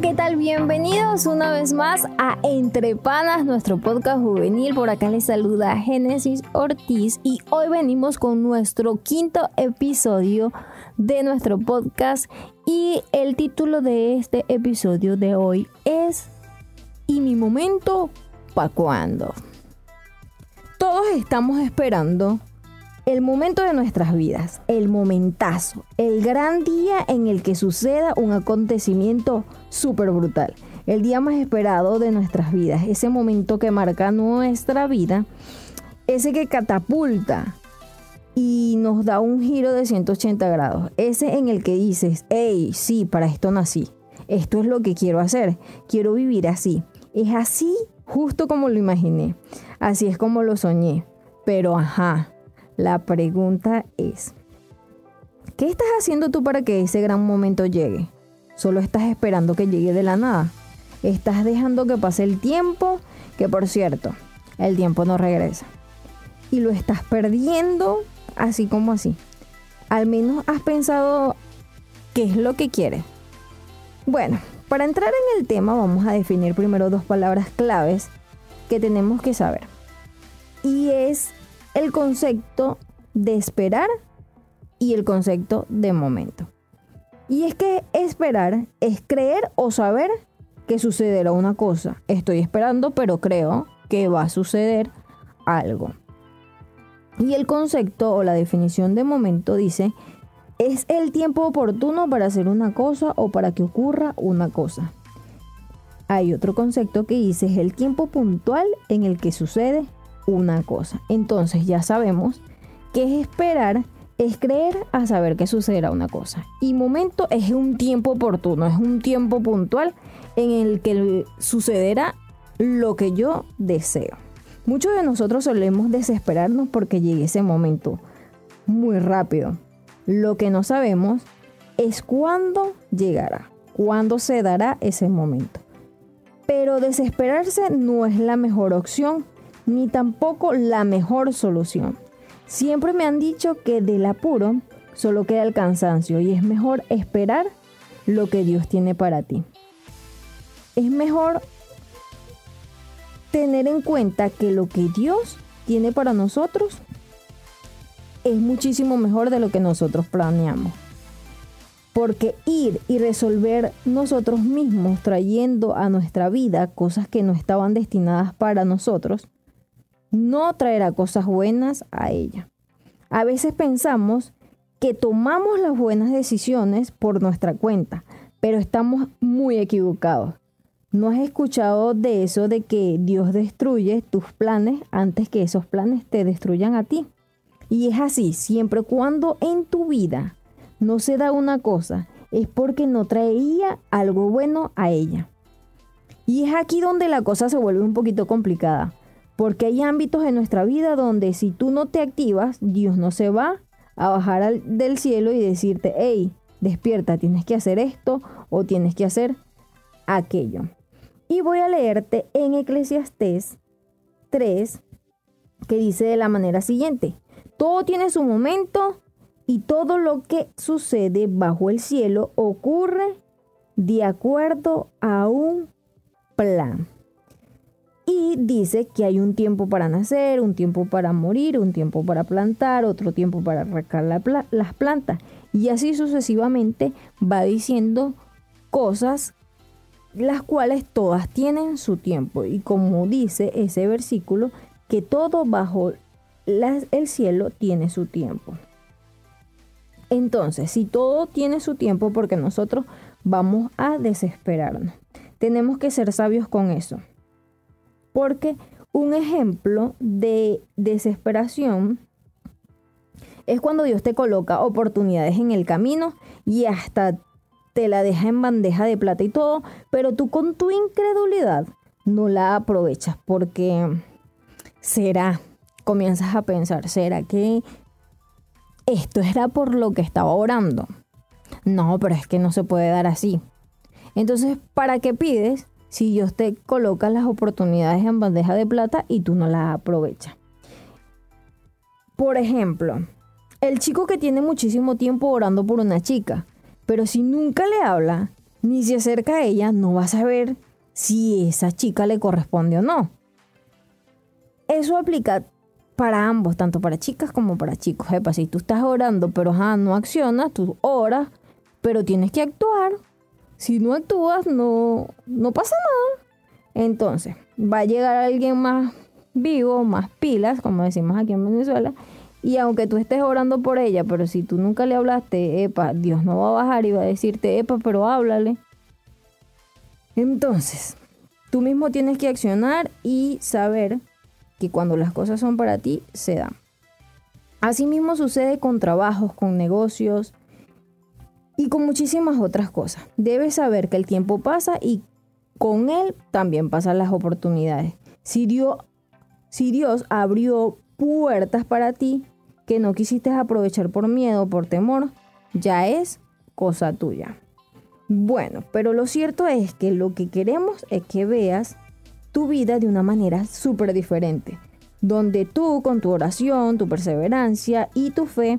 ¿qué tal? Bienvenidos una vez más a Entre Panas, nuestro podcast juvenil. Por acá les saluda Génesis Ortiz y hoy venimos con nuestro quinto episodio de nuestro podcast y el título de este episodio de hoy es ¿Y mi momento pa' cuándo? Todos estamos esperando el momento de nuestras vidas, el momentazo, el gran día en el que suceda un acontecimiento súper brutal, el día más esperado de nuestras vidas, ese momento que marca nuestra vida, ese que catapulta y nos da un giro de 180 grados, ese en el que dices, hey, sí, para esto nací, esto es lo que quiero hacer, quiero vivir así, es así justo como lo imaginé, así es como lo soñé, pero ajá la pregunta es, ¿qué estás haciendo tú para que ese gran momento llegue? ¿Solo estás esperando que llegue de la nada? ¿Estás dejando que pase el tiempo? Que por cierto, el tiempo no regresa. Y lo estás perdiendo así como así. Al menos has pensado qué es lo que quieres. Bueno, para entrar en el tema vamos a definir primero dos palabras claves que tenemos que saber. Y es el concepto de esperar y el concepto de momento. Y es que esperar es creer o saber que sucederá una cosa. Estoy esperando, pero creo que va a suceder algo. Y el concepto o la definición de momento dice, es el tiempo oportuno para hacer una cosa o para que ocurra una cosa. Hay otro concepto que dice, es el tiempo puntual en el que sucede una cosa. Entonces ya sabemos que es esperar, es creer a saber que sucederá una cosa. Y momento es un tiempo oportuno, es un tiempo puntual en el que sucederá lo que yo deseo. Muchos de nosotros solemos desesperarnos porque llegue ese momento muy rápido. Lo que no sabemos es cuándo llegará, cuándo se dará ese momento. Pero desesperarse no es la mejor opción ni tampoco la mejor solución. Siempre me han dicho que del apuro solo queda el cansancio y es mejor esperar lo que Dios tiene para ti. Es mejor tener en cuenta que lo que Dios tiene para nosotros es muchísimo mejor de lo que nosotros planeamos. Porque ir y resolver nosotros mismos trayendo a nuestra vida cosas que no estaban destinadas para nosotros, no traerá cosas buenas a ella. A veces pensamos que tomamos las buenas decisiones por nuestra cuenta, pero estamos muy equivocados. ¿No has escuchado de eso de que Dios destruye tus planes antes que esos planes te destruyan a ti? Y es así, siempre cuando en tu vida no se da una cosa, es porque no traía algo bueno a ella. Y es aquí donde la cosa se vuelve un poquito complicada, porque hay ámbitos en nuestra vida donde si tú no te activas, Dios no se va a bajar del cielo y decirte, hey, despierta, tienes que hacer esto o tienes que hacer aquello. Y voy a leerte en Eclesiastés 3, que dice de la manera siguiente, todo tiene su momento y todo lo que sucede bajo el cielo ocurre de acuerdo a un plan. Y dice que hay un tiempo para nacer, un tiempo para morir, un tiempo para plantar, otro tiempo para arrancar las plantas. Y así sucesivamente va diciendo cosas las cuales todas tienen su tiempo. Y como dice ese versículo, que todo bajo el cielo tiene su tiempo. Entonces, si todo tiene su tiempo, porque nosotros vamos a desesperarnos. Tenemos que ser sabios con eso. Porque un ejemplo de desesperación es cuando Dios te coloca oportunidades en el camino y hasta te la deja en bandeja de plata y todo, pero tú con tu incredulidad no la aprovechas porque será, comienzas a pensar, ¿será que esto era por lo que estaba orando? No, pero es que no se puede dar así. Entonces, ¿para qué pides si Dios te coloca las oportunidades en bandeja de plata y tú no las aprovechas. Por ejemplo, el chico que tiene muchísimo tiempo orando por una chica, pero si nunca le habla, ni se acerca a ella, no va a saber si esa chica le corresponde o no. Eso aplica para ambos, tanto para chicas como para chicos. Epa, si tú estás orando, pero no accionas, tú oras, pero tienes que actuar. Si no actúas, no, no pasa nada. Entonces, va a llegar alguien más vivo, más pilas, como decimos aquí en Venezuela, y aunque tú estés orando por ella, pero si tú nunca le hablaste, epa, Dios no va a bajar y va a decirte, epa, pero háblale. Entonces, tú mismo tienes que accionar y saber que cuando las cosas son para ti, se dan. Asimismo sucede con trabajos, con negocios y con muchísimas otras cosas. Debes saber que el tiempo pasa y con él también pasan las oportunidades. Si Dios, si Dios abrió puertas para ti que no quisiste aprovechar por miedo por temor, ya es cosa tuya. Bueno, pero lo cierto es que lo que queremos es que veas tu vida de una manera súper diferente, donde tú con tu oración, tu perseverancia y tu fe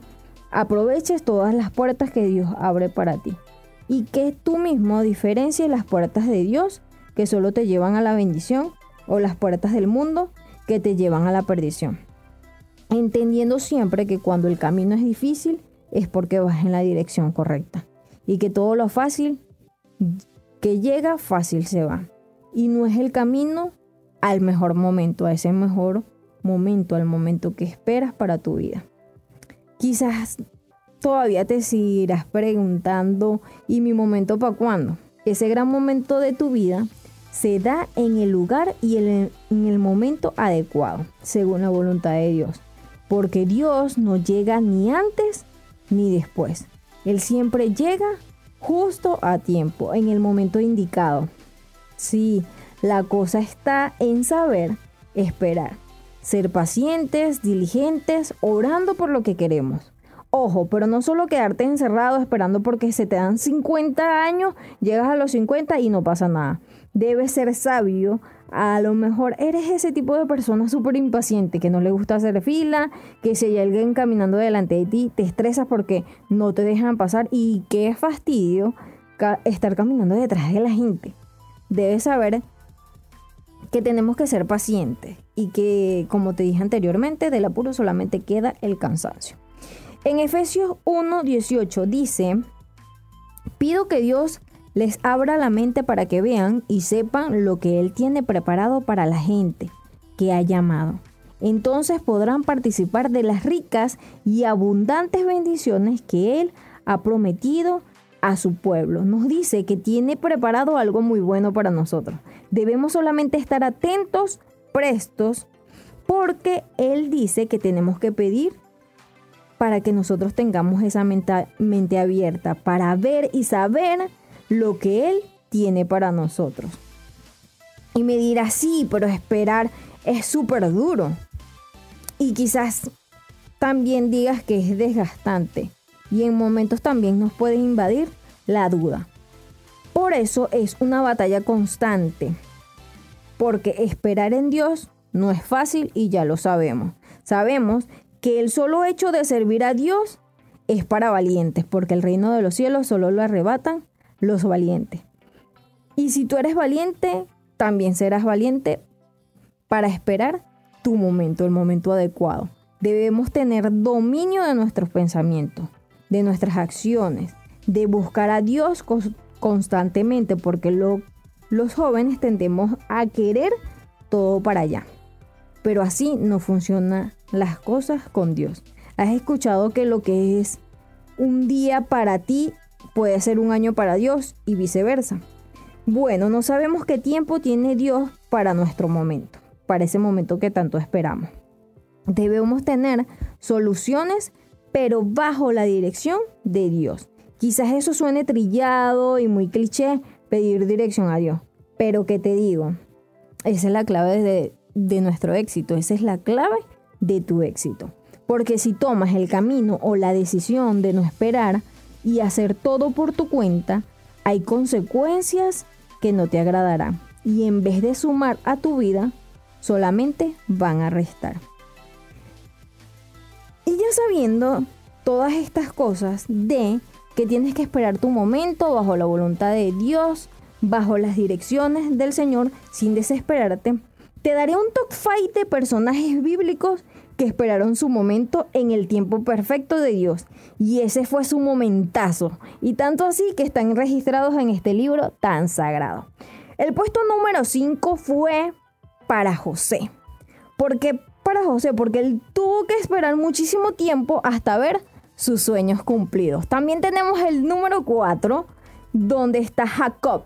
aproveches todas las puertas que Dios abre para ti y que tú mismo diferencies las puertas de Dios que solo te llevan a la bendición o las puertas del mundo que te llevan a la perdición. Entendiendo siempre que cuando el camino es difícil es porque vas en la dirección correcta y que todo lo fácil que llega fácil se va. Y no es el camino al mejor momento, a ese mejor momento, al momento que esperas para tu vida. Quizás todavía te seguirás preguntando, ¿y mi momento para cuándo? Ese gran momento de tu vida se da en el lugar y en el momento adecuado, según la voluntad de Dios. Porque Dios no llega ni antes ni después. Él siempre llega justo a tiempo, en el momento indicado. Sí, la cosa está en saber esperar, ser pacientes, diligentes, orando por lo que queremos. Ojo, pero no solo quedarte encerrado esperando porque se te dan 50 años, llegas a los 50 y no pasa nada debes ser sabio. A lo mejor eres ese tipo de persona súper impaciente que no le gusta hacer fila, que si hay alguien caminando delante de ti te estresas porque no te dejan pasar y qué fastidio estar caminando detrás de la gente. Debes saber que tenemos que ser pacientes y que, como te dije anteriormente, del apuro solamente queda el cansancio. En Efesios 1.18 dice, pido que Dios les abra la mente para que vean y sepan lo que Él tiene preparado para la gente que ha llamado. Entonces podrán participar de las ricas y abundantes bendiciones que Él ha prometido a su pueblo. Nos dice que tiene preparado algo muy bueno para nosotros. Debemos solamente estar atentos, prestos, porque Él dice que tenemos que pedir para que nosotros tengamos esa mente, abierta, para ver y saber lo que Él tiene para nosotros. Y me dirá, sí, pero esperar es súper duro. Y quizás también digas que es desgastante. Y en momentos también nos puede invadir la duda. Por eso es una batalla constante. Porque esperar en Dios no es fácil y ya lo sabemos. Sabemos que el solo hecho de servir a Dios es para valientes, porque el reino de los cielos solo lo arrebatan los valientes. Y si tú eres valiente, también serás valiente para esperar tu momento, el momento adecuado. Debemos tener dominio de nuestros pensamientos, de nuestras acciones, de buscar a Dios constantemente, porque los jóvenes tendemos a querer todo para allá. Pero así no funcionan las cosas con Dios. Has escuchado que lo que es un día para ti puede ser un año para Dios y viceversa. Bueno, no sabemos qué tiempo tiene Dios para nuestro momento, para ese momento que tanto esperamos. Debemos tener soluciones, pero bajo la dirección de Dios. Quizás eso suene trillado y muy cliché, pedir dirección a Dios. Pero ¿qué te digo? Esa es la clave de, de nuestro éxito, esa es la clave de tu éxito. Porque si tomas el camino o la decisión de no esperar, y hacer todo por tu cuenta, hay consecuencias que no te agradarán y en vez de sumar a tu vida, solamente van a restar. Y ya sabiendo todas estas cosas de que tienes que esperar tu momento bajo la voluntad de Dios, bajo las direcciones del Señor, sin desesperarte. Te daré un top fight de personajes bíblicos que esperaron su momento en el tiempo perfecto de Dios. Y ese fue su momentazo. Y tanto así que están registrados en este libro tan sagrado. El puesto número 5 fue para José. ¿Por qué para José? Porque él tuvo que esperar muchísimo tiempo hasta ver sus sueños cumplidos. También tenemos el número 4, donde está Jacob.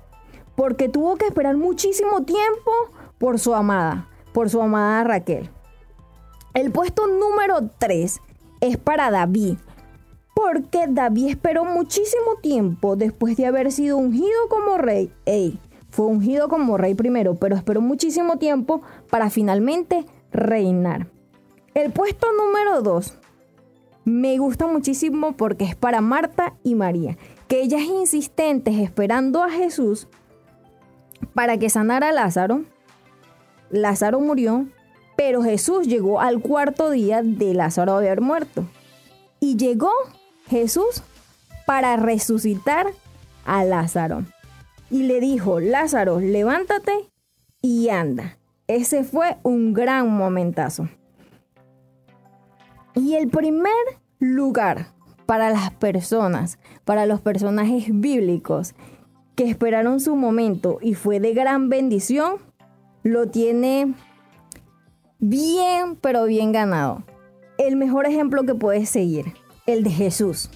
Porque tuvo que esperar muchísimo tiempo por su amada, por su amada Raquel. El puesto número 3 es para David, porque David esperó muchísimo tiempo después de haber sido ungido como rey. Ey, fue ungido como rey primero, pero esperó muchísimo tiempo para finalmente reinar. El puesto número 2 me gusta muchísimo porque es para Marta y María, que ellas insistentes esperando a Jesús para que sanara a Lázaro. Lázaro murió, pero Jesús llegó al cuarto día de Lázaro haber muerto. Y llegó Jesús para resucitar a Lázaro. Y le dijo, Lázaro, levántate y anda. Ese fue un gran momentazo. Y el primer lugar para las personas, para los personajes bíblicos que esperaron su momento y fue de gran bendición, lo tiene bien, pero bien ganado. El mejor ejemplo que puedes seguir, el de Jesús.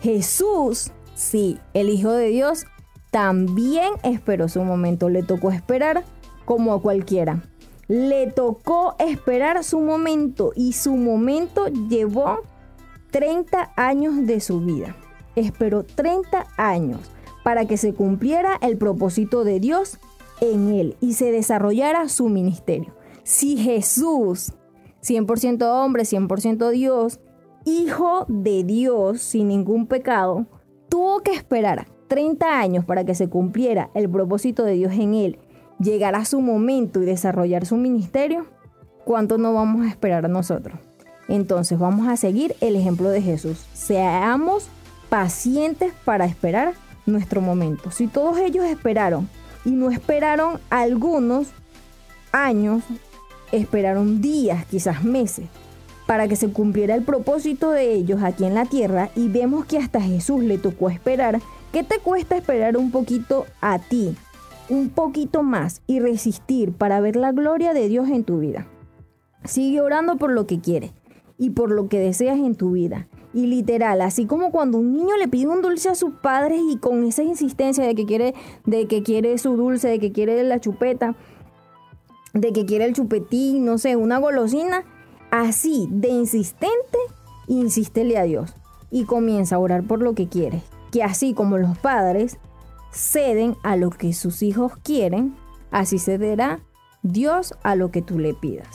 Jesús, sí, el Hijo de Dios, también esperó su momento. Le tocó esperar como a cualquiera. Le tocó esperar su momento y su momento llevó 30 años de su vida. Esperó 30 años para que se cumpliera el propósito de Dios en él y se desarrollara su ministerio si Jesús, 100% hombre, 100% Dios, hijo de Dios sin ningún pecado, tuvo que esperar 30 años para que se cumpliera el propósito de Dios en él, llegar a su momento y desarrollar su ministerio, ¿cuánto no vamos a esperar nosotros? Entonces vamos a seguir el ejemplo de Jesús. Seamos pacientes para esperar nuestro momento. Si todos ellos esperaron y no esperaron algunos años esperaron días, quizás meses, para que se cumpliera el propósito de ellos aquí en la tierra y vemos que hasta Jesús le tocó esperar, ¿qué te cuesta esperar un poquito a ti? Un poquito más y resistir para ver la gloria de Dios en tu vida. Sigue orando por lo que quieres y por lo que deseas en tu vida. Y literal, así como cuando un niño le pide un dulce a sus padres y con esa insistencia de que quiere, de que quiere su dulce, de que quiere la chupeta, de que quiere el chupetín, no sé, una golosina, así de insistente, insístele a Dios y comienza a orar por lo que quiere. Que así como los padres ceden a lo que sus hijos quieren, así cederá Dios a lo que tú le pidas,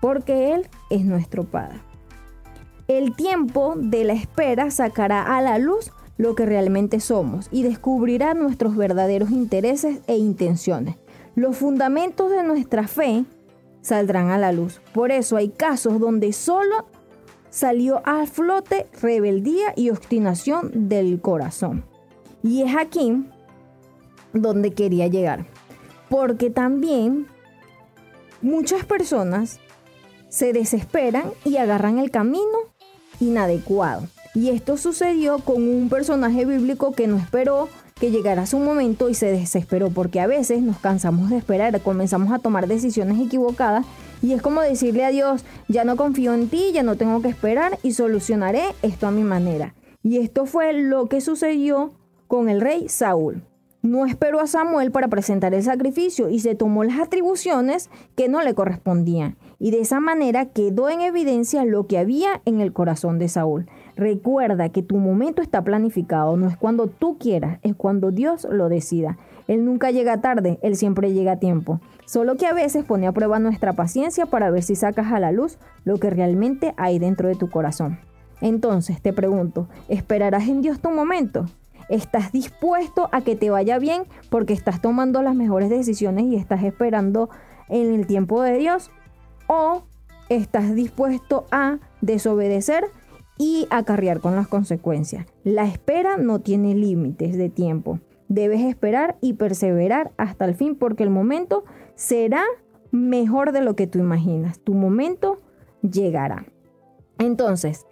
porque Él es nuestro Padre. El tiempo de la espera sacará a la luz lo que realmente somos y descubrirá nuestros verdaderos intereses e intenciones los fundamentos de nuestra fe saldrán a la luz. Por eso hay casos donde solo salió a flote rebeldía y obstinación del corazón. Y es aquí donde quería llegar. Porque también muchas personas se desesperan y agarran el camino inadecuado. Y esto sucedió con un personaje bíblico que no esperó que llegara su momento y se desesperó, porque a veces nos cansamos de esperar, comenzamos a tomar decisiones equivocadas y es como decirle a Dios, ya no confío en ti, ya no tengo que esperar y solucionaré esto a mi manera. Y esto fue lo que sucedió con el rey Saúl. No esperó a Samuel para presentar el sacrificio y se tomó las atribuciones que no le correspondían. Y de esa manera quedó en evidencia lo que había en el corazón de Saúl. Recuerda que tu momento está planificado, no es cuando tú quieras, es cuando Dios lo decida. Él nunca llega tarde, Él siempre llega a tiempo. Solo que a veces pone a prueba nuestra paciencia para ver si sacas a la luz lo que realmente hay dentro de tu corazón. Entonces te pregunto, ¿esperarás en Dios tu momento? ¿Estás dispuesto a que te vaya bien porque estás tomando las mejores decisiones y estás esperando en el tiempo de Dios? ¿O estás dispuesto a desobedecer y acarrear con las consecuencias. La espera no tiene límites de tiempo. Debes esperar y perseverar hasta el fin porque el momento será mejor de lo que tú imaginas. Tu momento llegará. Entonces,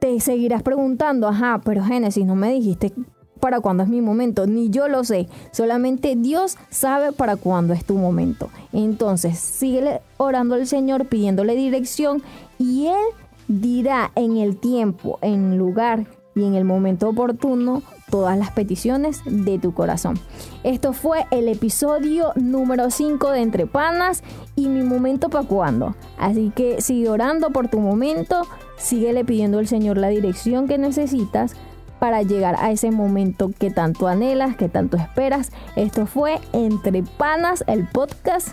te seguirás preguntando, ajá, pero Génesis, no me dijiste para cuándo es mi momento, ni yo lo sé, solamente Dios sabe para cuándo es tu momento. Entonces, sigue orando al Señor, pidiéndole dirección y Él dirá en el tiempo, en lugar y en el momento oportuno todas las peticiones de tu corazón. Esto fue el episodio número 5 de Entre Panas y mi momento para cuando. Así que sigue orando por tu momento, síguele pidiendo al Señor la dirección que necesitas para llegar a ese momento que tanto anhelas, que tanto esperas. Esto fue Entre Panas, el podcast.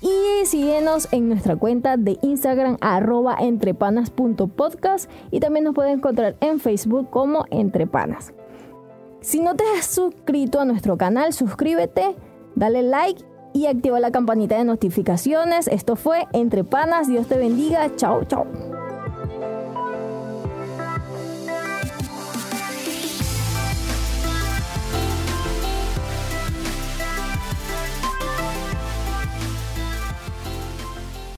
Y síguenos en nuestra cuenta de Instagram arroba entrepanas.podcast y también nos puedes encontrar en Facebook como Entrepanas. Si no te has suscrito a nuestro canal, suscríbete, dale like y activa la campanita de notificaciones. Esto fue Entre Panas. Dios te bendiga. Chao, chao.